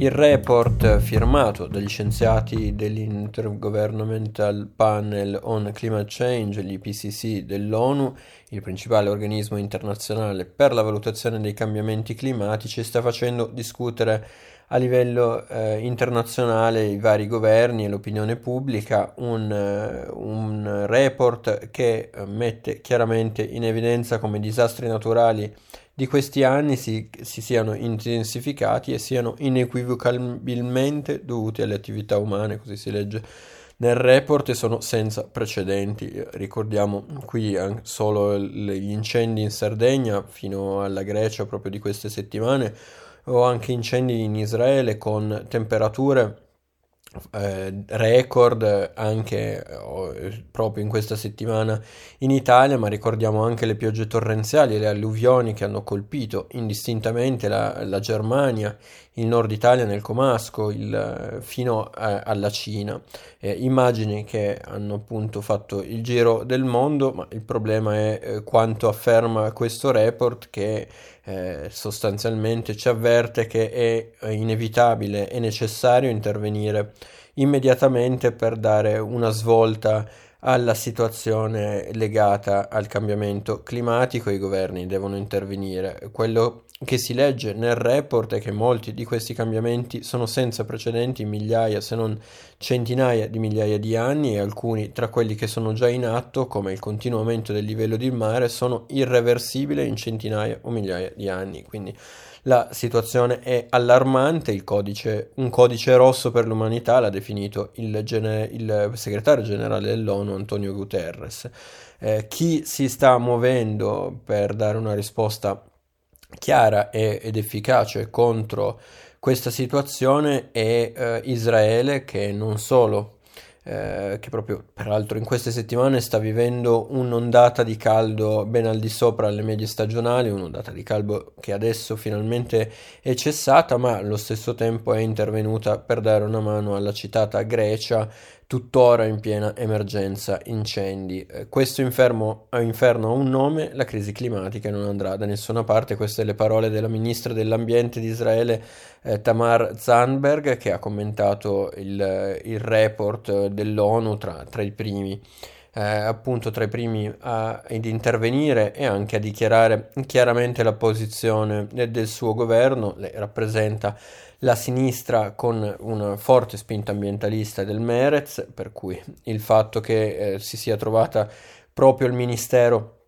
Il report firmato dagli scienziati dell'Intergovernmental Panel on Climate Change, l'IPCC dell'ONU, il principale organismo internazionale per la valutazione dei cambiamenti climatici, sta facendo discutere a livello eh, internazionale i vari governi e l'opinione pubblica un, uh, un report che mette chiaramente in evidenza come disastri naturali di questi anni si, si, siano intensificati e siano inequivocabilmente dovuti alle attività umane, così si legge nel report e sono senza precedenti. Ricordiamo qui solo gli incendi in Sardegna fino alla Grecia proprio di queste settimane o anche incendi in Israele con temperature eh, record anche eh, proprio in questa settimana in Italia, ma ricordiamo anche le piogge torrenziali e le alluvioni che hanno colpito indistintamente la, la Germania, il nord Italia nel Comasco, il, fino a, alla Cina. Eh, immagini che hanno appunto fatto il giro del mondo, ma il problema è eh, quanto afferma questo report che eh, sostanzialmente ci avverte che è inevitabile e necessario intervenire immediatamente per dare una svolta alla situazione legata al cambiamento climatico i governi devono intervenire. Quello che si legge nel report è che molti di questi cambiamenti sono senza precedenti in migliaia se non centinaia di migliaia di anni e alcuni tra quelli che sono già in atto, come il continuo aumento del livello del mare, sono irreversibili in centinaia o migliaia di anni. Quindi la situazione è allarmante, codice, un codice rosso per l'umanità l'ha definito il, gene, il segretario generale dell'ONU Antonio Guterres. Eh, chi si sta muovendo per dare una risposta chiara ed efficace contro questa situazione è eh, Israele che non solo eh, che proprio peraltro in queste settimane sta vivendo un'ondata di caldo ben al di sopra alle medie stagionali, un'ondata di caldo che adesso finalmente è cessata, ma allo stesso tempo è intervenuta per dare una mano alla citata Grecia tuttora in piena emergenza incendi. Eh, questo infermo, inferno ha un nome, la crisi climatica non andrà da nessuna parte. Queste le parole della ministra dell'ambiente di Israele eh, Tamar Zandberg che ha commentato il, il report dell'ONU tra, tra i primi. Eh, appunto tra i primi a, ad intervenire e anche a dichiarare chiaramente la posizione del suo governo, le rappresenta la sinistra con una forte spinta ambientalista del Merez, per cui il fatto che eh, si sia trovata proprio il Ministero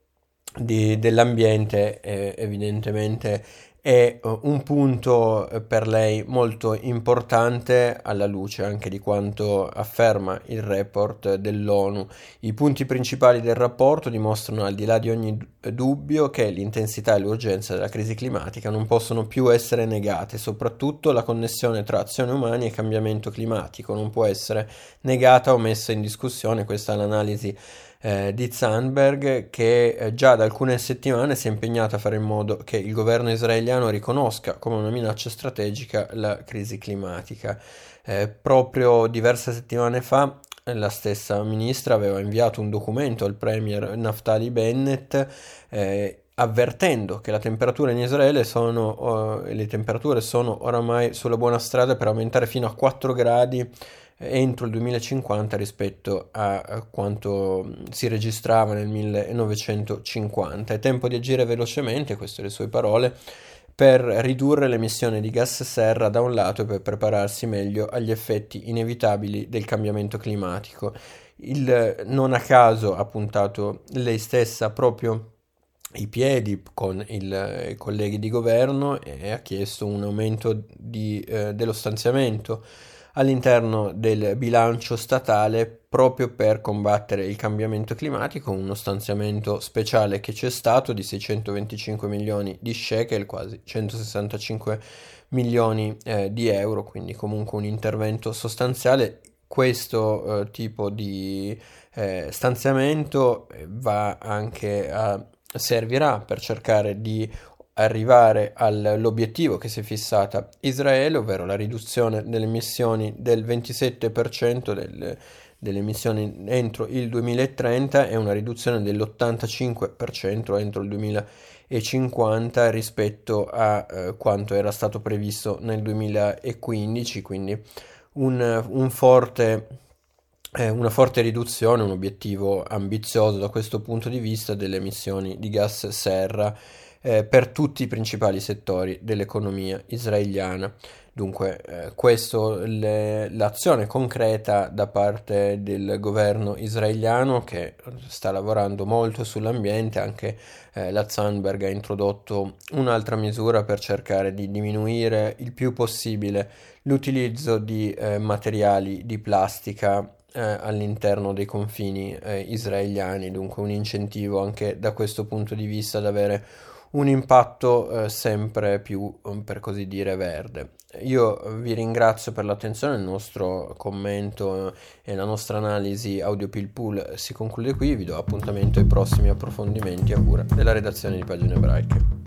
di, dell'Ambiente eh, evidentemente è uh, un punto eh, per lei molto importante alla luce anche di quanto afferma il report dell'ONU. I punti principali del rapporto dimostrano al di là di ogni dubbio che l'intensità e l'urgenza della crisi climatica non possono più essere negate, soprattutto la connessione tra azioni umane e cambiamento climatico non può essere negata o messa in discussione, questa è l'analisi eh, di Zandberg che eh, già da alcune settimane si è impegnato a fare in modo che il governo israeliano riconosca come una minaccia strategica la crisi climatica. Eh, proprio diverse settimane fa la stessa ministra aveva inviato un documento al premier Naftali Bennett eh, avvertendo che la temperatura in Israele sono, uh, le temperature sono oramai sulla buona strada per aumentare fino a 4 gradi entro il 2050 rispetto a quanto si registrava nel 1950. È tempo di agire velocemente, queste le sue parole, per ridurre l'emissione di gas serra da un lato e per prepararsi meglio agli effetti inevitabili del cambiamento climatico. Il, non a caso ha puntato lei stessa proprio i piedi con il, i colleghi di governo e ha chiesto un aumento di, eh, dello stanziamento all'interno del bilancio statale proprio per combattere il cambiamento climatico, uno stanziamento speciale che c'è stato di 625 milioni di shekel, quasi 165 milioni eh, di euro, quindi comunque un intervento sostanziale. Questo eh, tipo di eh, stanziamento eh, va anche a servirà per cercare di arrivare all'obiettivo che si è fissata Israele, ovvero la riduzione delle emissioni del 27% del, delle emissioni entro il 2030 e una riduzione dell'85% entro il 2030 2050 rispetto a eh, quanto era stato previsto nel 2015, quindi un, un forte, eh, una forte riduzione, un obiettivo ambizioso da questo punto di vista delle emissioni di gas serra eh, per tutti i principali settori dell'economia israeliana. Dunque, eh, questo le, l'azione concreta da parte del governo israeliano che sta lavorando molto sull'ambiente, anche eh, la Zandberg ha introdotto un'altra misura per cercare di diminuire il più possibile l'utilizzo di eh, materiali di plastica eh, all'interno dei confini eh, israeliani, dunque un incentivo anche da questo punto di vista ad avere un impatto eh, sempre più, um, per così dire, verde. Io vi ringrazio per l'attenzione, il nostro commento e la nostra analisi audio pill pool si conclude qui, vi do appuntamento ai prossimi approfondimenti a cura della redazione di Pagine Ebraiche.